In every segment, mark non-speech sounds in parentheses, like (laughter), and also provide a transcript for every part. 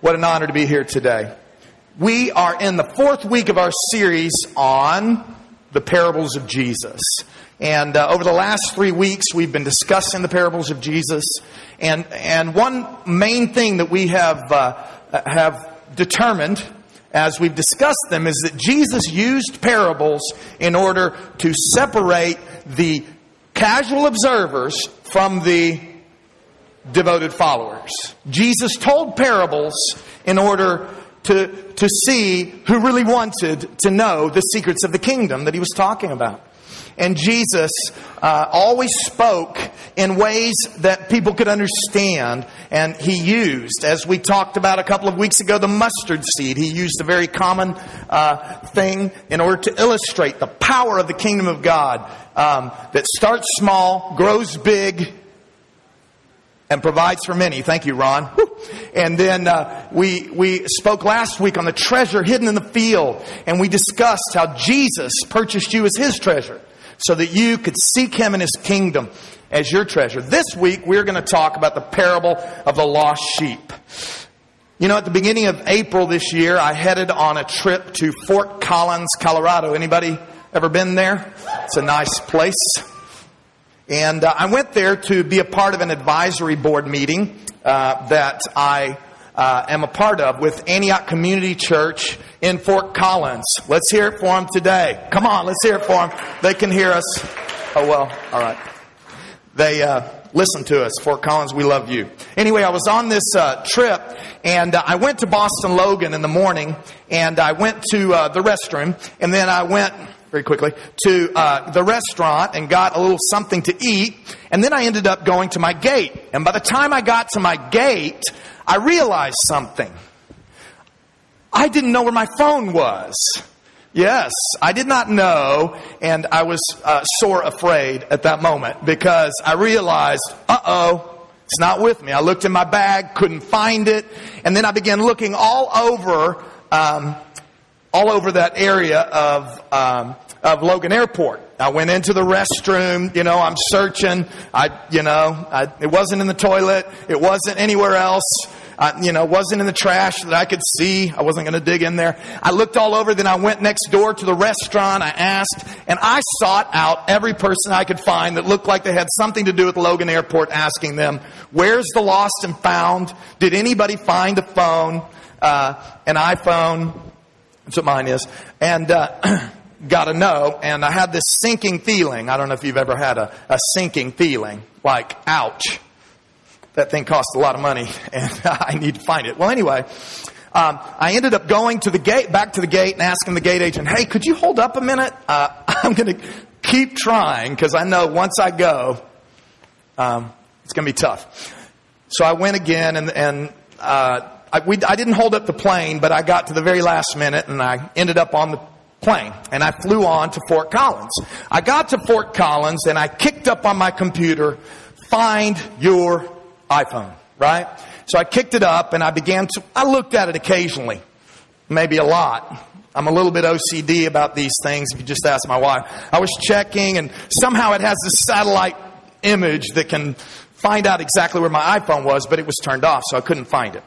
What an honor to be here today. We are in the fourth week of our series on the parables of Jesus. And uh, over the last three weeks, we've been discussing the parables of Jesus. And, and one main thing that we have, uh, have determined as we've discussed them is that Jesus used parables in order to separate the casual observers from the devoted followers. Jesus told parables in order to, to see who really wanted to know the secrets of the kingdom that he was talking about. And Jesus uh, always spoke in ways that people could understand. And he used, as we talked about a couple of weeks ago, the mustard seed. He used a very common uh, thing in order to illustrate the power of the kingdom of God um, that starts small, grows big, and provides for many. Thank you, Ron. And then uh, we we spoke last week on the treasure hidden in the field, and we discussed how Jesus purchased you as His treasure, so that you could seek Him in His kingdom as your treasure. This week we're going to talk about the parable of the lost sheep. You know, at the beginning of April this year, I headed on a trip to Fort Collins, Colorado. Anybody ever been there? It's a nice place. And uh, I went there to be a part of an advisory board meeting uh, that I uh, am a part of with Antioch Community Church in Fort Collins. Let's hear it for them today. Come on, let's hear it for them. They can hear us. Oh, well, all right. They uh, listen to us. Fort Collins, we love you. Anyway, I was on this uh, trip and uh, I went to Boston Logan in the morning and I went to the restroom and then I went very quickly to uh, the restaurant and got a little something to eat. And then I ended up going to my gate. And by the time I got to my gate, I realized something. I didn't know where my phone was. Yes, I did not know, and I was uh, sore afraid at that moment because I realized, uh oh, it's not with me. I looked in my bag, couldn't find it, and then I began looking all over. Um, all over that area of, um, of Logan Airport. I went into the restroom, you know, I'm searching. I, you know, I, it wasn't in the toilet. It wasn't anywhere else. I, you know, wasn't in the trash that I could see. I wasn't going to dig in there. I looked all over. Then I went next door to the restaurant. I asked and I sought out every person I could find that looked like they had something to do with Logan Airport asking them, where's the lost and found? Did anybody find a phone, uh, an iPhone? That's what mine is. And, uh, (clears throat) got to know. And I had this sinking feeling. I don't know if you've ever had a, a sinking feeling. Like, ouch. That thing costs a lot of money (laughs) and I need to find it. Well, anyway, um, I ended up going to the gate, back to the gate and asking the gate agent, hey, could you hold up a minute? Uh, (laughs) I'm going to keep trying because I know once I go, um, it's going to be tough. So I went again and, and uh, I, we, I didn't hold up the plane, but I got to the very last minute and I ended up on the plane and I flew on to Fort Collins. I got to Fort Collins and I kicked up on my computer, find your iPhone, right? So I kicked it up and I began to, I looked at it occasionally, maybe a lot. I'm a little bit OCD about these things if you just ask my wife. I was checking and somehow it has this satellite image that can find out exactly where my iPhone was, but it was turned off, so I couldn't find it.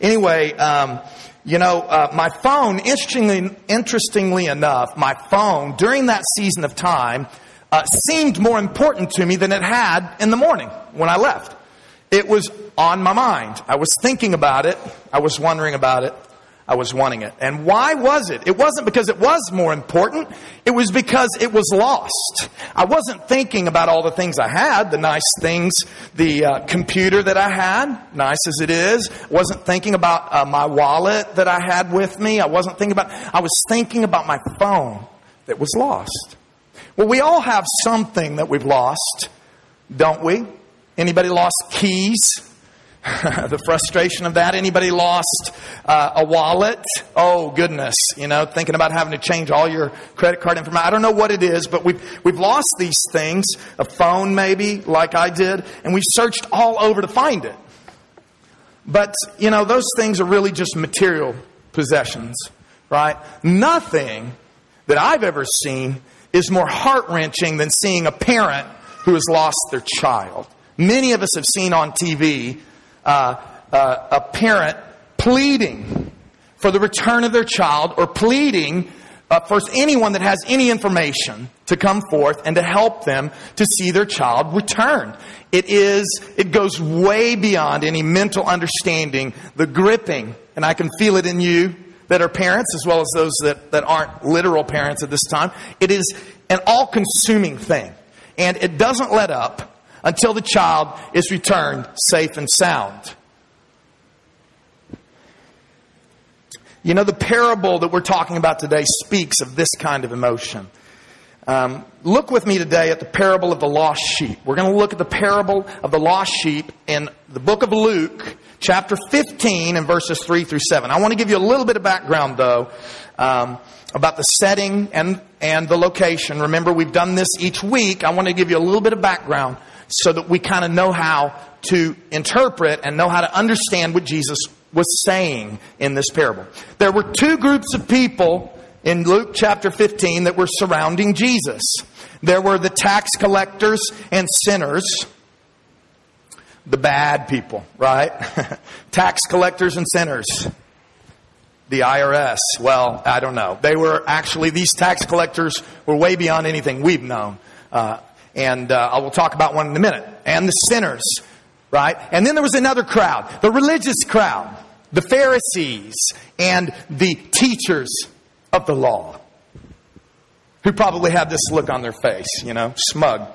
Anyway, um, you know, uh, my phone, interestingly, interestingly enough, my phone during that season of time uh, seemed more important to me than it had in the morning when I left. It was on my mind. I was thinking about it. I was wondering about it. I was wanting it. And why was it? It wasn't because it was more important. It was because it was lost. I wasn't thinking about all the things I had, the nice things, the uh, computer that I had, nice as it is. I wasn't thinking about uh, my wallet that I had with me. I wasn't thinking about, I was thinking about my phone that was lost. Well, we all have something that we've lost, don't we? Anybody lost keys? (laughs) the frustration of that. Anybody lost uh, a wallet? Oh goodness, you know, thinking about having to change all your credit card information. I don't know what it is, but we've we've lost these things. A phone, maybe, like I did, and we've searched all over to find it. But you know, those things are really just material possessions, right? Nothing that I've ever seen is more heart wrenching than seeing a parent who has lost their child. Many of us have seen on TV uh, uh, a parent pleading for the return of their child or pleading uh, for anyone that has any information to come forth and to help them to see their child returned. It is, it goes way beyond any mental understanding, the gripping, and I can feel it in you that are parents as well as those that, that aren't literal parents at this time. It is an all consuming thing. And it doesn't let up until the child is returned safe and sound. You know, the parable that we're talking about today speaks of this kind of emotion. Um, look with me today at the parable of the lost sheep. We're going to look at the parable of the lost sheep in the book of Luke, chapter 15, and verses 3 through 7. I want to give you a little bit of background, though, um, about the setting and, and the location. Remember, we've done this each week. I want to give you a little bit of background so that we kind of know how to interpret and know how to understand what Jesus was saying in this parable. There were two groups of people in Luke chapter 15 that were surrounding Jesus. There were the tax collectors and sinners, the bad people, right? (laughs) tax collectors and sinners. The IRS, well, I don't know. They were actually, these tax collectors were way beyond anything we've known. Uh, and uh, I will talk about one in a minute. And the sinners, right? And then there was another crowd, the religious crowd the Pharisees and the teachers of the law, who probably had this look on their face, you know, smug.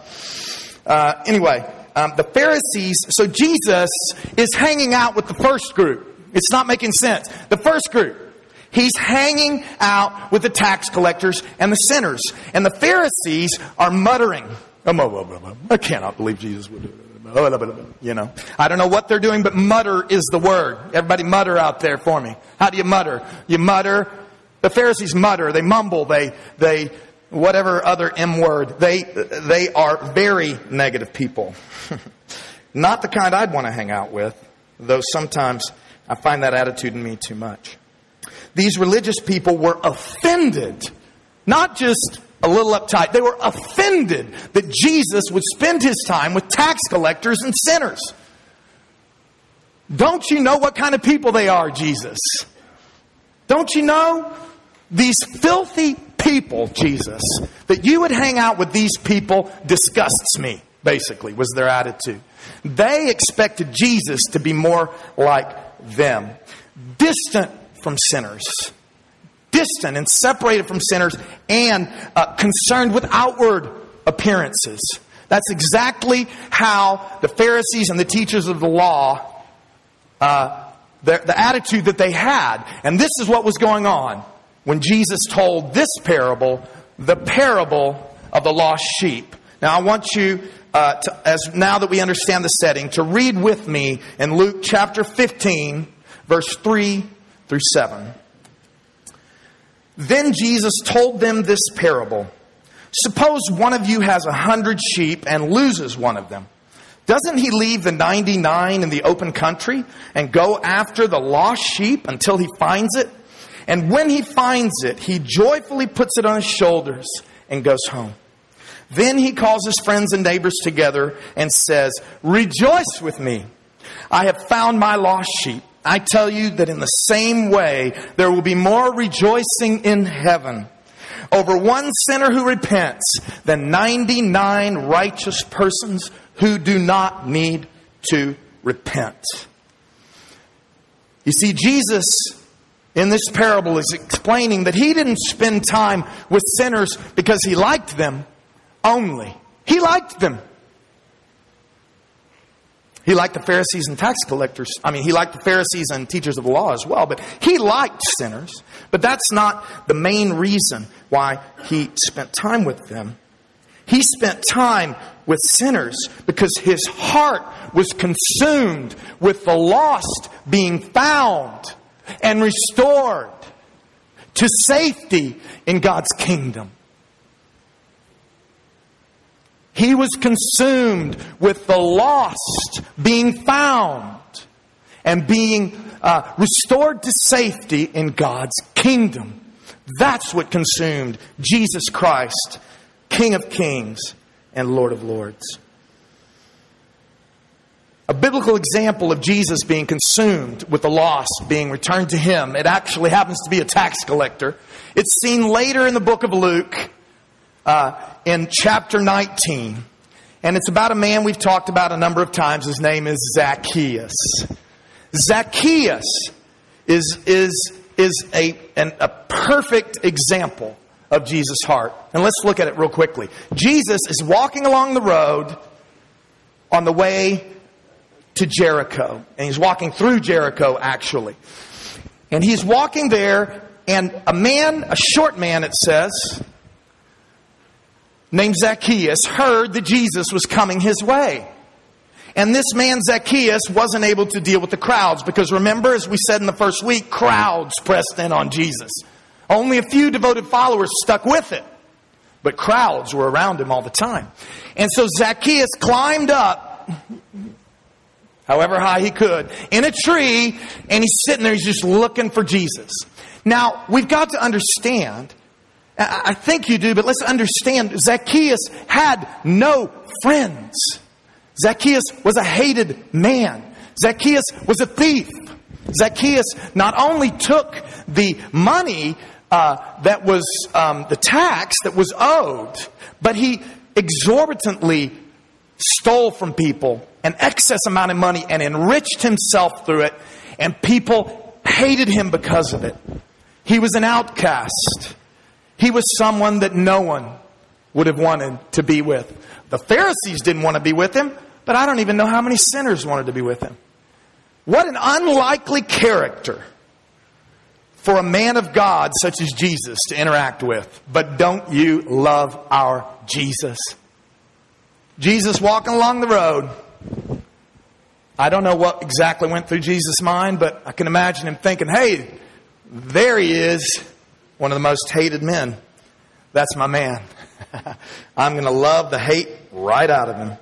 Uh, anyway, um, the Pharisees, so Jesus is hanging out with the first group. It's not making sense. The first group, he's hanging out with the tax collectors and the sinners. And the Pharisees are muttering, I cannot believe Jesus would do it. You know, I don't know what they're doing, but mutter is the word. Everybody mutter out there for me. How do you mutter? You mutter. The Pharisees mutter. They mumble. They, they, whatever other M word. They, they are very negative people. (laughs) Not the kind I'd want to hang out with, though sometimes I find that attitude in me too much. These religious people were offended, not just a little uptight. They were offended that Jesus would spend his time with tax collectors and sinners. Don't you know what kind of people they are, Jesus? Don't you know? These filthy people, Jesus, that you would hang out with these people disgusts me, basically, was their attitude. They expected Jesus to be more like them, distant from sinners distant and separated from sinners and uh, concerned with outward appearances. That's exactly how the Pharisees and the teachers of the law, uh, the, the attitude that they had. And this is what was going on when Jesus told this parable, the parable of the lost sheep. Now, I want you, uh, to, as now that we understand the setting, to read with me in Luke chapter 15, verse 3 through 7. Then Jesus told them this parable Suppose one of you has a hundred sheep and loses one of them. Doesn't he leave the 99 in the open country and go after the lost sheep until he finds it? And when he finds it, he joyfully puts it on his shoulders and goes home. Then he calls his friends and neighbors together and says, Rejoice with me. I have found my lost sheep. I tell you that in the same way, there will be more rejoicing in heaven over one sinner who repents than 99 righteous persons who do not need to repent. You see, Jesus in this parable is explaining that he didn't spend time with sinners because he liked them only. He liked them. He liked the Pharisees and tax collectors. I mean, he liked the Pharisees and teachers of the law as well, but he liked sinners. But that's not the main reason why he spent time with them. He spent time with sinners because his heart was consumed with the lost being found and restored to safety in God's kingdom. He was consumed with the lost being found and being uh, restored to safety in God's kingdom. That's what consumed Jesus Christ, King of Kings and Lord of Lords. a biblical example of Jesus being consumed with the lost being returned to him. It actually happens to be a tax collector. It's seen later in the book of Luke uh, in chapter 19. And it's about a man we've talked about a number of times. His name is Zacchaeus. Zacchaeus is, is, is a, an, a perfect example of Jesus' heart. And let's look at it real quickly. Jesus is walking along the road on the way to Jericho. And he's walking through Jericho, actually. And he's walking there, and a man, a short man, it says, named Zacchaeus, heard that Jesus was coming his way. And this man, Zacchaeus, wasn't able to deal with the crowds because remember, as we said in the first week, crowds pressed in on Jesus. Only a few devoted followers stuck with it, but crowds were around him all the time. And so Zacchaeus climbed up, however high he could, in a tree, and he's sitting there, he's just looking for Jesus. Now, we've got to understand, I think you do, but let's understand, Zacchaeus had no friends. Zacchaeus was a hated man. Zacchaeus was a thief. Zacchaeus not only took the money uh, that was um, the tax that was owed, but he exorbitantly stole from people an excess amount of money and enriched himself through it, and people hated him because of it. He was an outcast. He was someone that no one would have wanted to be with. The Pharisees didn't want to be with him, but I don't even know how many sinners wanted to be with him. What an unlikely character for a man of God such as Jesus to interact with. But don't you love our Jesus? Jesus walking along the road. I don't know what exactly went through Jesus' mind, but I can imagine him thinking, hey, there he is, one of the most hated men. That's my man. (laughs) I'm going to love the hate right out of him.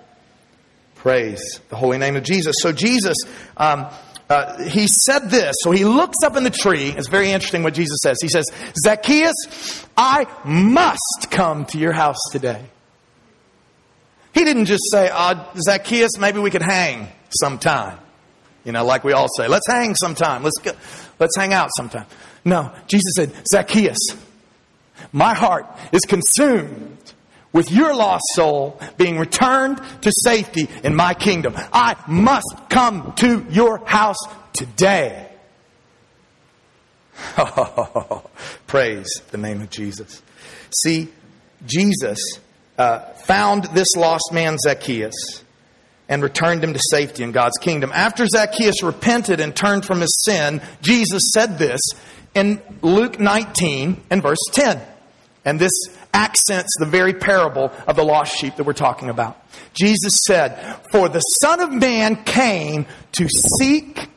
Praise the holy name of Jesus. So, Jesus, um, uh, he said this. So, he looks up in the tree. It's very interesting what Jesus says. He says, Zacchaeus, I must come to your house today. He didn't just say, uh, Zacchaeus, maybe we could hang sometime. You know, like we all say, let's hang sometime. Let's, go, let's hang out sometime. No, Jesus said, Zacchaeus, my heart is consumed with your lost soul being returned to safety in my kingdom. I must come to your house today. (laughs) praise the name of Jesus. See, Jesus uh, found this lost man, Zacchaeus, and returned him to safety in God's kingdom. After Zacchaeus repented and turned from his sin, Jesus said this in Luke 19 and verse 10. And this accents the very parable of the lost sheep that we're talking about. Jesus said, For the Son of Man came to seek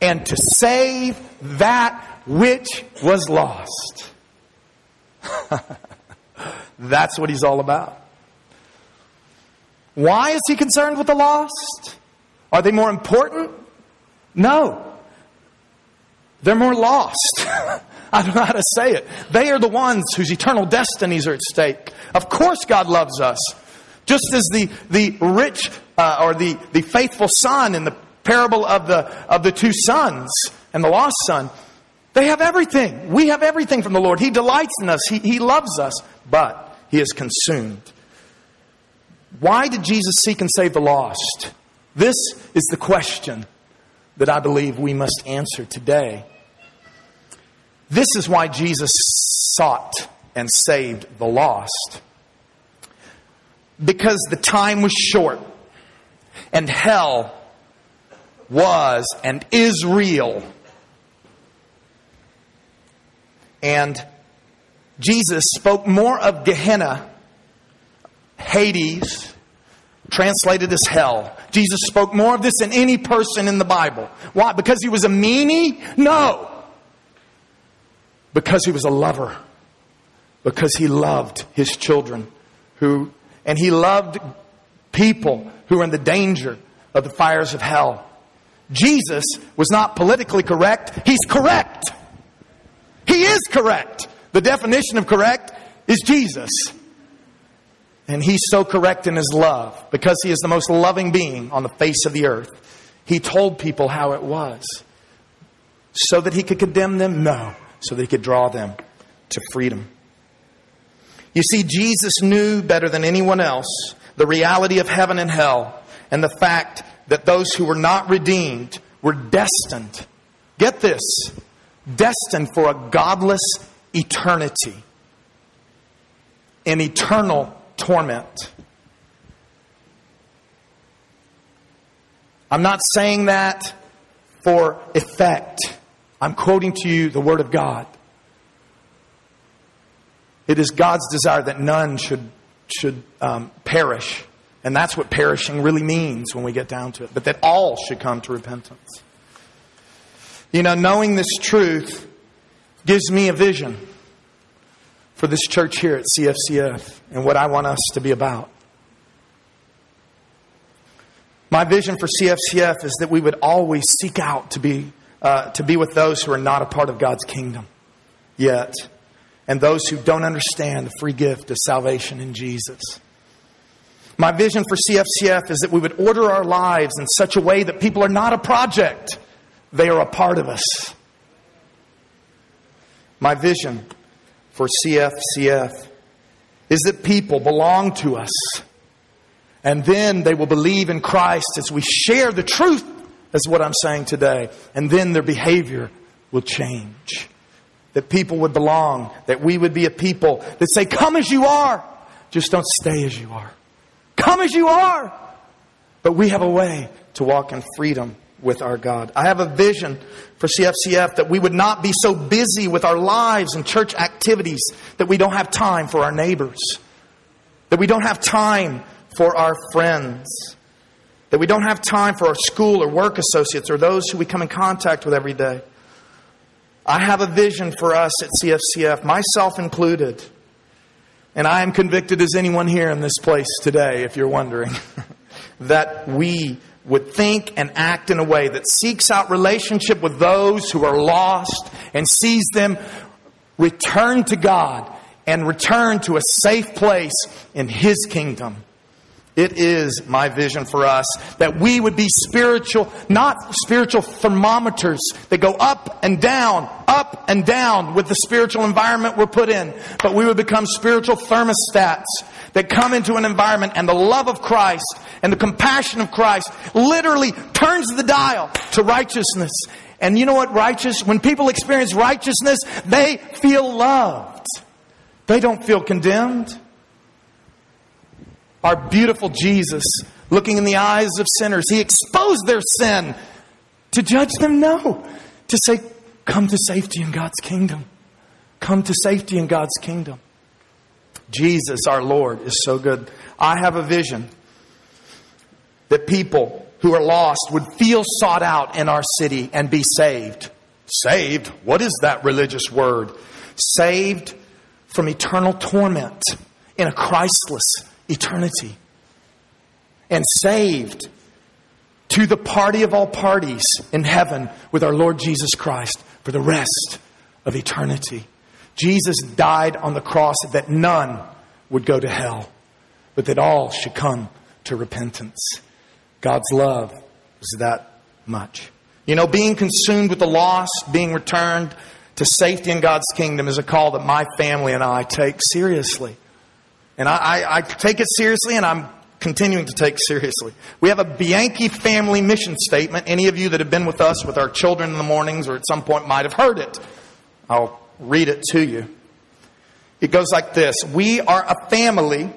and to save that which was lost. (laughs) That's what he's all about. Why is he concerned with the lost? Are they more important? No. They're more lost. (laughs) I don't know how to say it. They are the ones whose eternal destinies are at stake. Of course, God loves us. Just as the, the rich uh, or the, the faithful son in the parable of the, of the two sons and the lost son, they have everything. We have everything from the Lord. He delights in us, He, he loves us, but He is consumed. Why did Jesus seek and save the lost? This is the question that I believe we must answer today. This is why Jesus sought and saved the lost. Because the time was short, and hell was and is real. And Jesus spoke more of Gehenna, Hades, translated as hell. Jesus spoke more of this than any person in the Bible. Why? Because he was a meanie? No because he was a lover, because he loved his children who, and he loved people who were in the danger of the fires of hell. Jesus was not politically correct. He's correct. He is correct. The definition of correct is Jesus. And he's so correct in his love because he is the most loving being on the face of the earth. he told people how it was. So that he could condemn them? No. So that he could draw them to freedom. You see, Jesus knew better than anyone else the reality of heaven and hell and the fact that those who were not redeemed were destined, get this, destined for a godless eternity an eternal torment. I'm not saying that for effect. I'm quoting to you the Word of God. It is God's desire that none should, should um, perish. And that's what perishing really means when we get down to it. But that all should come to repentance. You know, knowing this truth gives me a vision for this church here at CFCF and what I want us to be about. My vision for CFCF is that we would always seek out to be, uh, to be with those who are not a part of God's kingdom yet, and those who don't understand the free gift of salvation in Jesus. My vision for CFCF is that we would order our lives in such a way that people are not a project, they are a part of us. My vision for CFCF is that people belong to us. And then they will believe in Christ as we share the truth, is what I'm saying today. And then their behavior will change. That people would belong, that we would be a people that say, Come as you are, just don't stay as you are. Come as you are. But we have a way to walk in freedom with our God. I have a vision for CFCF that we would not be so busy with our lives and church activities that we don't have time for our neighbors, that we don't have time for our friends, that we don't have time for our school or work associates or those who we come in contact with every day. I have a vision for us at CFCF, myself included. And I am convicted as anyone here in this place today, if you're wondering, (laughs) that we would think and act in a way that seeks out relationship with those who are lost and sees them return to God and return to a safe place in His kingdom. It is my vision for us that we would be spiritual, not spiritual thermometers that go up and down, up and down with the spiritual environment we're put in, but we would become spiritual thermostats that come into an environment and the love of Christ and the compassion of Christ literally turns the dial to righteousness. And you know what righteous, when people experience righteousness, they feel loved. They don't feel condemned our beautiful Jesus looking in the eyes of sinners. He exposed their sin to judge them? No. To say, come to safety in God's kingdom. Come to safety in God's kingdom. Jesus, our Lord, is so good. I have a vision that people who are lost would feel sought out in our city and be saved. Saved? What is that religious word? Saved from eternal torment in a Christless, eternity and saved to the party of all parties in heaven with our Lord Jesus Christ for the rest of eternity. Jesus died on the cross that none would go to hell, but that all should come to repentance. God's love is that much. You know, being consumed with the lost, being returned to safety in God's kingdom is a call that my family and I take seriously. And I, I, I take it seriously, and I'm continuing to take seriously. We have a Bianchi family mission statement. Any of you that have been with us with our children in the mornings or at some point might have heard it. I'll read it to you. It goes like this We are a family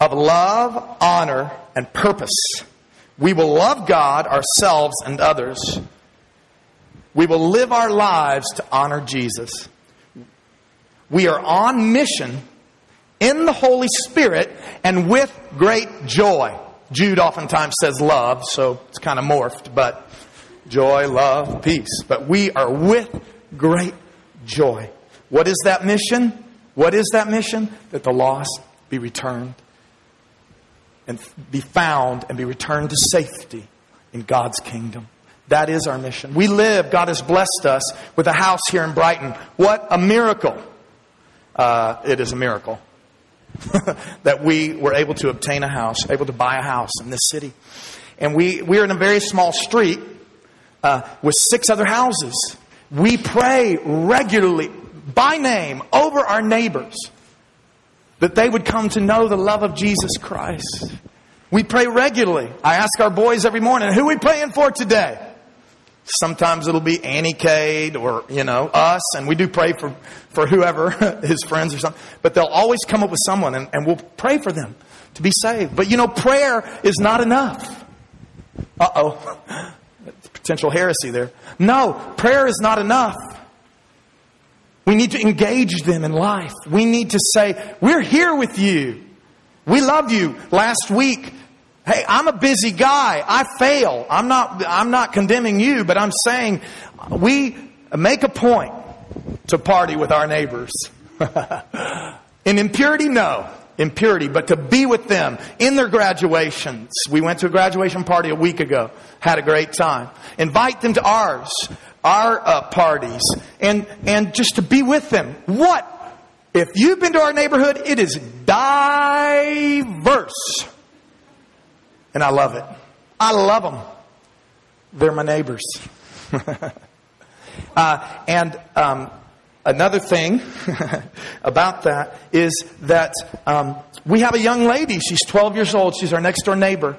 of love, honor, and purpose. We will love God, ourselves, and others. We will live our lives to honor Jesus. We are on mission in the Holy Spirit and with great joy. Jude oftentimes says love, so it's kind of morphed, but joy, love, peace. But we are with great joy. What is that mission? What is that mission? That the lost be returned and be found and be returned to safety in God's kingdom. That is our mission. We live, God has blessed us with a house here in Brighton. What a miracle! Uh, it is a miracle. (laughs) that we were able to obtain a house, able to buy a house in this city. And we, we're in a very small street, uh, with six other houses. We pray regularly by name over our neighbors that they would come to know the love of Jesus Christ. We pray regularly. I ask our boys every morning, who are we praying for today? Sometimes it'll be Annie Cade or, you know, us, and we do pray for, for whoever, (laughs) his friends or something. But they'll always come up with someone, and, and we'll pray for them to be saved. But, you know, prayer is not enough. Uh oh. (laughs) Potential heresy there. No, prayer is not enough. We need to engage them in life. We need to say, We're here with you. We love you. Last week, hey, I'm a busy guy. I fail. I'm not, I'm not condemning you, but I'm saying we make a point to party with our neighbors. (laughs) in impurity, no. Impurity, but to be with them in their graduations. We went to a graduation party a week ago. Had a great time. Invite them to ours our uh, parties and, and just to be with them. What? If you've been to our neighborhood, it is diverse. And I love it. I love them. They're my neighbors. (laughs) uh, and um, another thing (laughs) about that is that um, we have a young lady. She's 12 years old. She's our next door neighbor.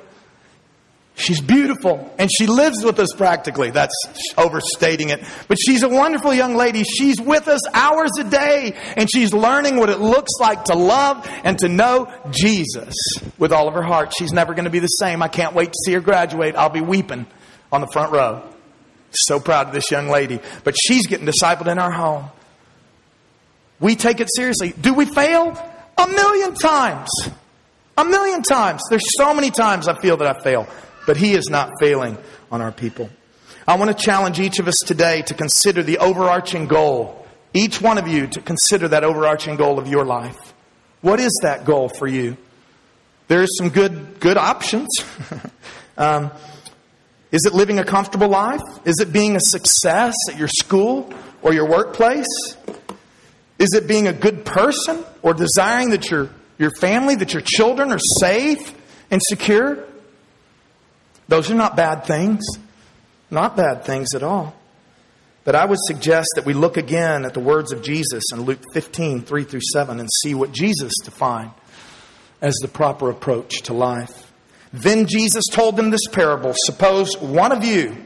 She's beautiful and she lives with us practically. That's overstating it. But she's a wonderful young lady. She's with us hours a day and she's learning what it looks like to love and to know Jesus with all of her heart. She's never going to be the same. I can't wait to see her graduate. I'll be weeping on the front row. So proud of this young lady. But she's getting discipled in our home. We take it seriously. Do we fail? A million times. A million times. There's so many times I feel that I fail but He is not failing on our people. I want to challenge each of us today to consider the overarching goal. Each one of you to consider that overarching goal of your life. What is that goal for you? There's some good, good options. (laughs) um, is it living a comfortable life? Is it being a success at your school or your workplace? Is it being a good person or desiring that your, your family, that your children are safe and secure? Those are not bad things. Not bad things at all. But I would suggest that we look again at the words of Jesus in Luke 15, 3 through 7, and see what Jesus defined as the proper approach to life. Then Jesus told them this parable Suppose one of you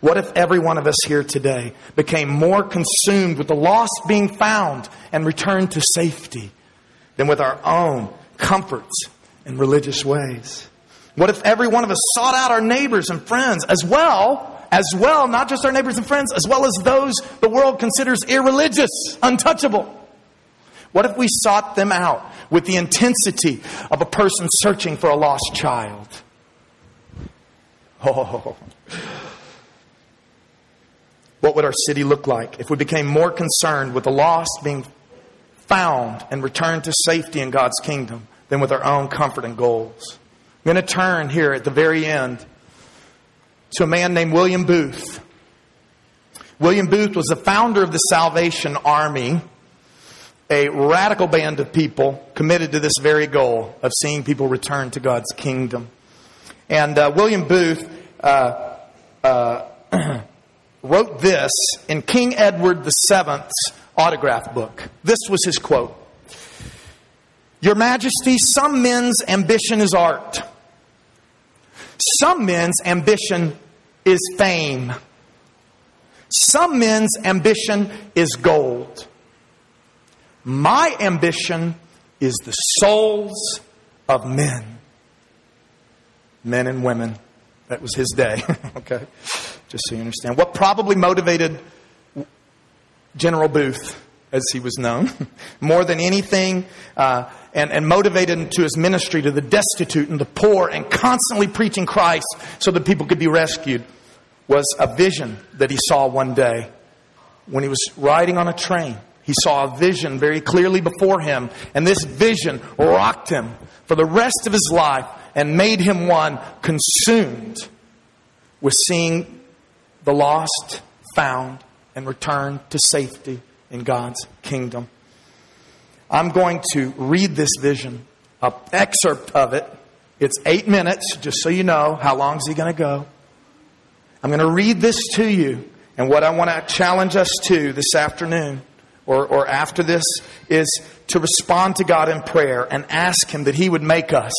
What if every one of us here today became more consumed with the lost being found and returned to safety than with our own comforts and religious ways? What if every one of us sought out our neighbors and friends as well, as well, not just our neighbors and friends, as well as those the world considers irreligious, untouchable? What if we sought them out with the intensity of a person searching for a lost child? (laughs) Oh, what would our city look like if we became more concerned with the lost being found and returned to safety in God's kingdom than with our own comfort and goals? I'm going to turn here at the very end to a man named William Booth. William Booth was the founder of the Salvation Army, a radical band of people committed to this very goal of seeing people return to God's kingdom. And uh, William Booth uh, uh, (clears throat) wrote this in King Edward VII's autograph book. This was his quote Your Majesty, some men's ambition is art, some men's ambition is fame, some men's ambition is gold. My ambition is the souls of men, men and women. That was his day. (laughs) okay just so you understand. What probably motivated General Booth, as he was known, (laughs) more than anything, uh, and, and motivated him to his ministry to the destitute and the poor and constantly preaching Christ so that people could be rescued, was a vision that he saw one day when he was riding on a train. He saw a vision very clearly before him, and this vision rocked him for the rest of his life and made him one consumed with seeing the lost found and returned to safety in God's kingdom. I'm going to read this vision, an excerpt of it. It's eight minutes, just so you know. How long is he going to go? I'm going to read this to you. And what I want to challenge us to this afternoon or, or after this is to respond to God in prayer and ask Him that He would make us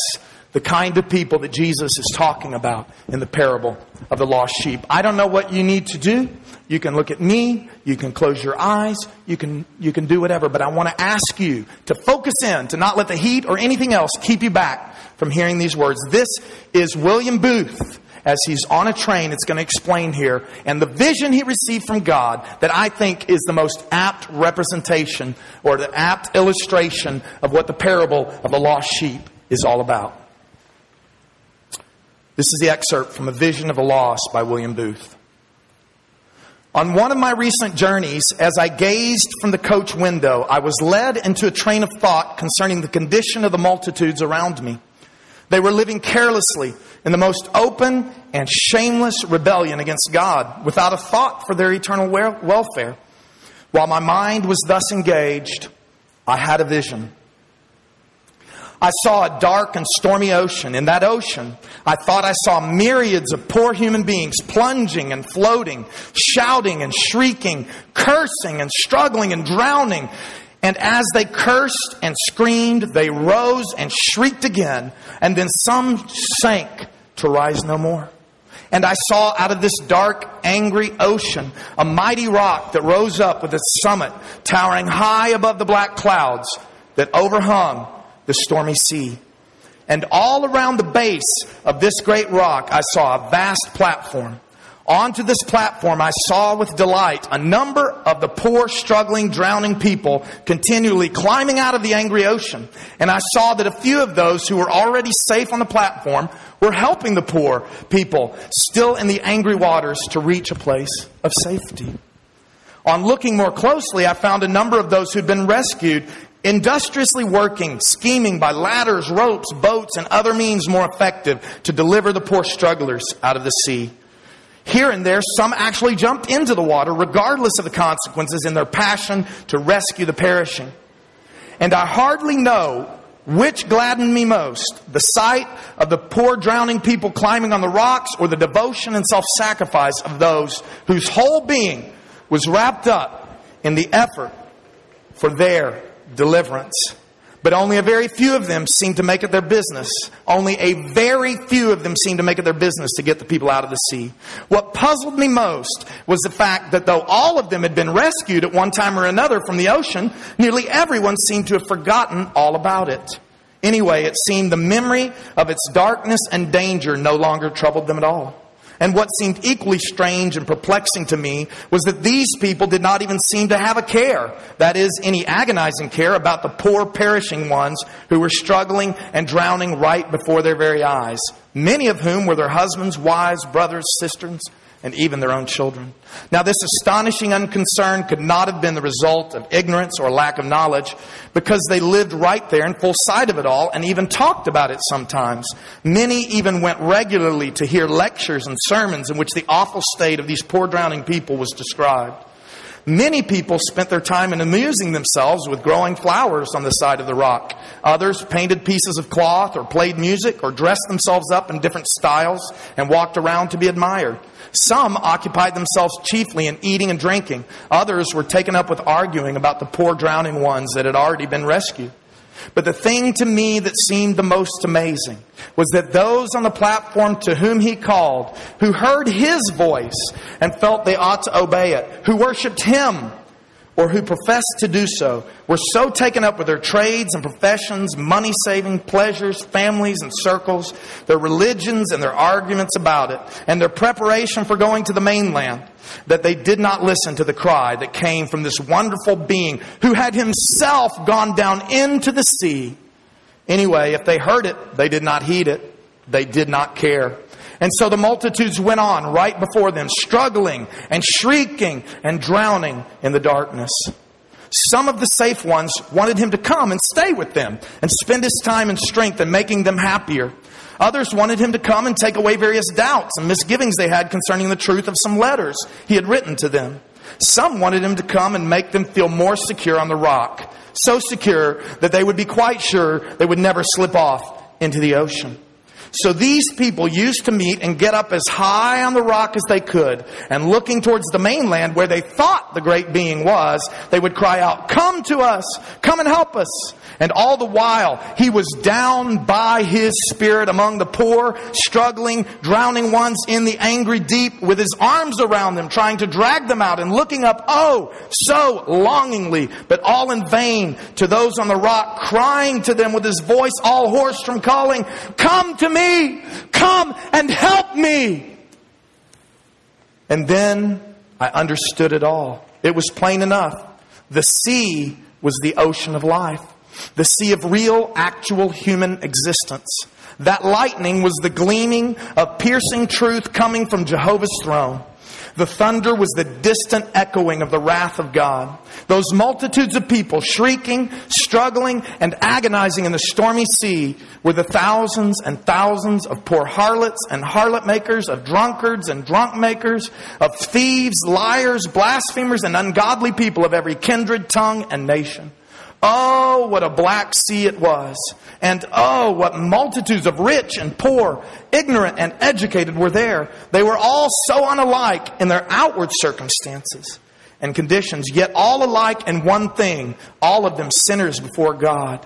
the kind of people that Jesus is talking about in the parable of the lost sheep. I don't know what you need to do. You can look at me, you can close your eyes, you can, you can do whatever, but I want to ask you to focus in, to not let the heat or anything else keep you back from hearing these words. This is William Booth as he's on a train, it's going to explain here, and the vision he received from God that I think is the most apt representation or the apt illustration of what the parable of the lost sheep is all about. This is the excerpt from A Vision of the Lost by William Booth. On one of my recent journeys, as I gazed from the coach window, I was led into a train of thought concerning the condition of the multitudes around me. They were living carelessly in the most open and shameless rebellion against God, without a thought for their eternal welfare. While my mind was thus engaged, I had a vision. I saw a dark and stormy ocean. In that ocean, I thought I saw myriads of poor human beings plunging and floating, shouting and shrieking, cursing and struggling and drowning. And as they cursed and screamed, they rose and shrieked again, and then some sank to rise no more. And I saw out of this dark, angry ocean a mighty rock that rose up with its summit towering high above the black clouds that overhung the stormy sea. And all around the base of this great rock, I saw a vast platform. Onto this platform, I saw with delight a number of the poor, struggling, drowning people continually climbing out of the angry ocean. And I saw that a few of those who were already safe on the platform were helping the poor people still in the angry waters to reach a place of safety. On looking more closely, I found a number of those who'd been rescued industriously working, scheming by ladders, ropes, boats, and other means more effective to deliver the poor strugglers out of the sea. Here and there, some actually jumped into the water regardless of the consequences in their passion to rescue the perishing. And I hardly know which gladdened me most the sight of the poor drowning people climbing on the rocks or the devotion and self sacrifice of those whose whole being was wrapped up in the effort for their deliverance. But only a very few of them seem to make it their business. Only a very few of them seem to make it their business to get the people out of the sea. What puzzled me most was the fact that though all of them had been rescued at one time or another from the ocean, nearly everyone seemed to have forgotten all about it. Anyway, it seemed the memory of its darkness and danger no longer troubled them at all. And what seemed equally strange and perplexing to me was that these people did not even seem to have a care. That is, any agonizing care about the poor perishing ones who were struggling and drowning right before their very eyes. Many of whom were their husbands, wives, brothers, sisters, and even their own children. Now, this astonishing unconcern could not have been the result of ignorance or lack of knowledge because they lived right there in full sight of it all and even talked about it sometimes. Many even went regularly to hear lectures and sermons in which the awful state of these poor drowning people was described. Many people spent their time in amusing themselves with growing flowers on the side of the rock. Others painted pieces of cloth or played music or dressed themselves up in different styles and walked around to be admired. Some occupied themselves chiefly in eating and drinking. Others were taken up with arguing about the poor drowning ones that had already been rescued. But the thing to me that seemed the most amazing was that those on the platform to whom he called, who heard his voice and felt they ought to obey it, who worshiped him, or who professed to do so were so taken up with their trades and professions, money saving, pleasures, families and circles, their religions and their arguments about it, and their preparation for going to the mainland, that they did not listen to the cry that came from this wonderful being who had himself gone down into the sea. Anyway, if they heard it, they did not heed it. They did not care. And so the multitudes went on right before them, struggling and shrieking and drowning in the darkness. Some of the safe ones wanted him to come and stay with them and spend his time and strength in making them happier. Others wanted him to come and take away various doubts and misgivings they had concerning the truth of some letters he had written to them. Some wanted him to come and make them feel more secure on the rock, so secure that they would be quite sure they would never slip off into the ocean. So these people used to meet and get up as high on the rock as they could, and looking towards the mainland where they thought the great being was, they would cry out, Come to us! Come and help us! And all the while, he was down by his spirit among the poor, struggling, drowning ones in the angry deep with his arms around them, trying to drag them out and looking up, oh, so longingly, but all in vain to those on the rock, crying to them with his voice all hoarse from calling, come to me, come and help me. And then I understood it all. It was plain enough. The sea was the ocean of life the sea of real, actual human existence. That lightning was the gleaming of piercing truth coming from Jehovah's throne. The thunder was the distant echoing of the wrath of God. Those multitudes of people shrieking, struggling, and agonizing in the stormy sea were the thousands and thousands of poor harlots and harlot makers, of drunkards and drunk makers, of thieves, liars, blasphemers, and ungodly people of every kindred, tongue, and nation. Oh, what a black sea it was. And oh, what multitudes of rich and poor, ignorant and educated were there. They were all so unalike in their outward circumstances and conditions, yet all alike in one thing, all of them sinners before God.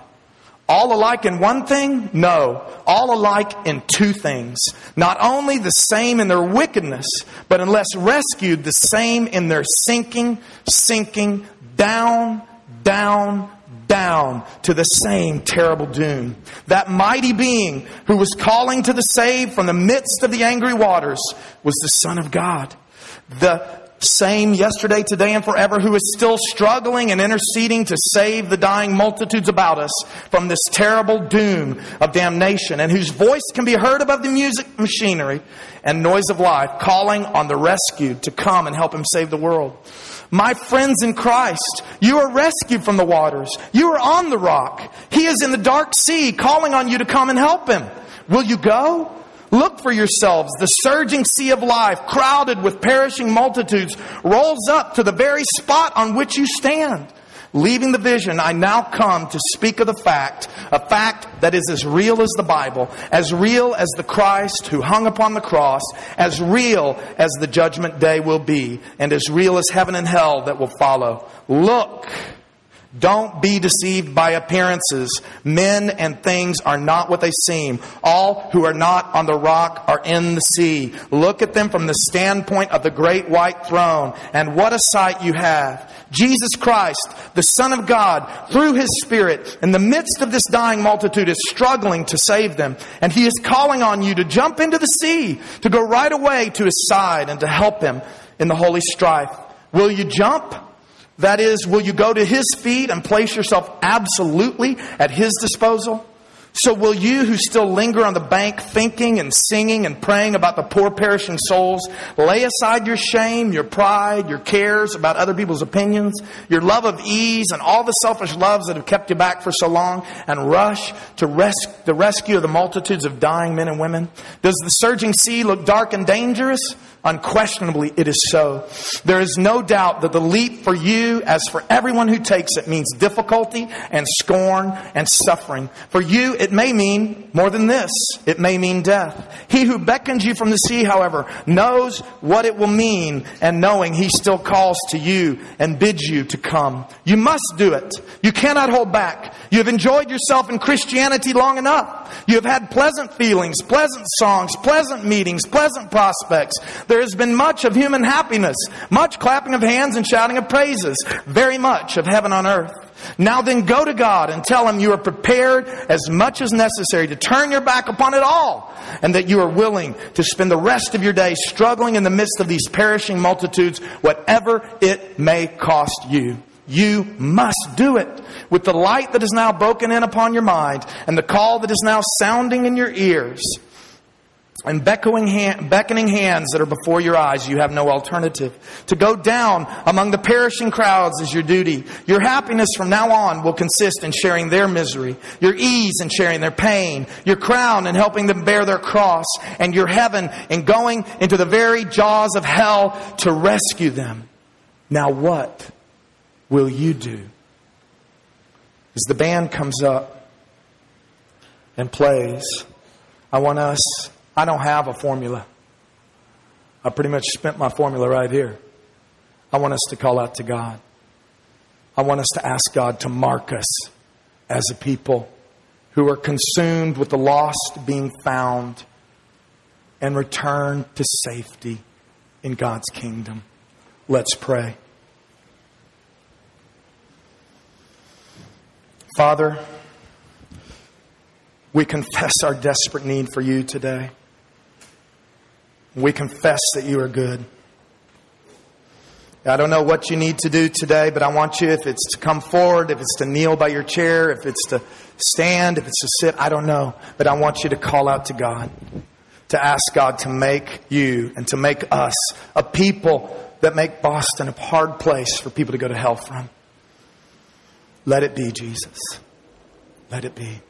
All alike in one thing? No. All alike in two things. Not only the same in their wickedness, but unless rescued, the same in their sinking, sinking, down, down, down to the same terrible doom. That mighty being who was calling to the saved from the midst of the angry waters was the Son of God. The same yesterday, today, and forever, who is still struggling and interceding to save the dying multitudes about us from this terrible doom of damnation, and whose voice can be heard above the music machinery and noise of life, calling on the rescued to come and help him save the world. My friends in Christ, you are rescued from the waters. You are on the rock. He is in the dark sea calling on you to come and help him. Will you go? Look for yourselves. The surging sea of life, crowded with perishing multitudes, rolls up to the very spot on which you stand. Leaving the vision, I now come to speak of the fact, a fact that is as real as the Bible, as real as the Christ who hung upon the cross, as real as the judgment day will be, and as real as heaven and hell that will follow. Look, don't be deceived by appearances. Men and things are not what they seem. All who are not on the rock are in the sea. Look at them from the standpoint of the great white throne. And what a sight you have. Jesus Christ, the Son of God, through His Spirit, in the midst of this dying multitude, is struggling to save them. And He is calling on you to jump into the sea, to go right away to His side and to help Him in the holy strife. Will you jump? That is, will you go to His feet and place yourself absolutely at His disposal? So will you who still linger on the bank thinking and singing and praying about the poor perishing souls lay aside your shame, your pride, your cares about other people's opinions, your love of ease and all the selfish loves that have kept you back for so long and rush to res- the rescue of the multitudes of dying men and women? Does the surging sea look dark and dangerous? Unquestionably, it is so. There is no doubt that the leap for you, as for everyone who takes it, means difficulty and scorn and suffering. For you, it may mean more than this. It may mean death. He who beckons you from the sea, however, knows what it will mean, and knowing he still calls to you and bids you to come. You must do it. You cannot hold back. You have enjoyed yourself in Christianity long enough. You have had pleasant feelings, pleasant songs, pleasant meetings, pleasant prospects. There has been much of human happiness, much clapping of hands and shouting of praises, very much of heaven on earth. Now then go to God and tell Him you are prepared as much as necessary to turn your back upon it all and that you are willing to spend the rest of your day struggling in the midst of these perishing multitudes, whatever it may cost you. You must do it. With the light that is now broken in upon your mind and the call that is now sounding in your ears, and beckoning, hand, beckoning hands that are before your eyes, you have no alternative. To go down among the perishing crowds is your duty. Your happiness from now on will consist in sharing their misery, your ease in sharing their pain, your crown in helping them bear their cross, and your heaven in going into the very jaws of hell to rescue them. Now, what will you do? As the band comes up and plays, I want us I don't have a formula. I pretty much spent my formula right here. I want us to call out to God. I want us to ask God to mark us as a people who are consumed with the lost being found and return to safety in God's kingdom. Let's pray. Father, we confess our desperate need for you today. We confess that you are good. I don't know what you need to do today, but I want you, if it's to come forward, if it's to kneel by your chair, if it's to stand, if it's to sit, I don't know. But I want you to call out to God, to ask God to make you and to make us a people that make Boston a hard place for people to go to hell from. Let it be, Jesus. Let it be.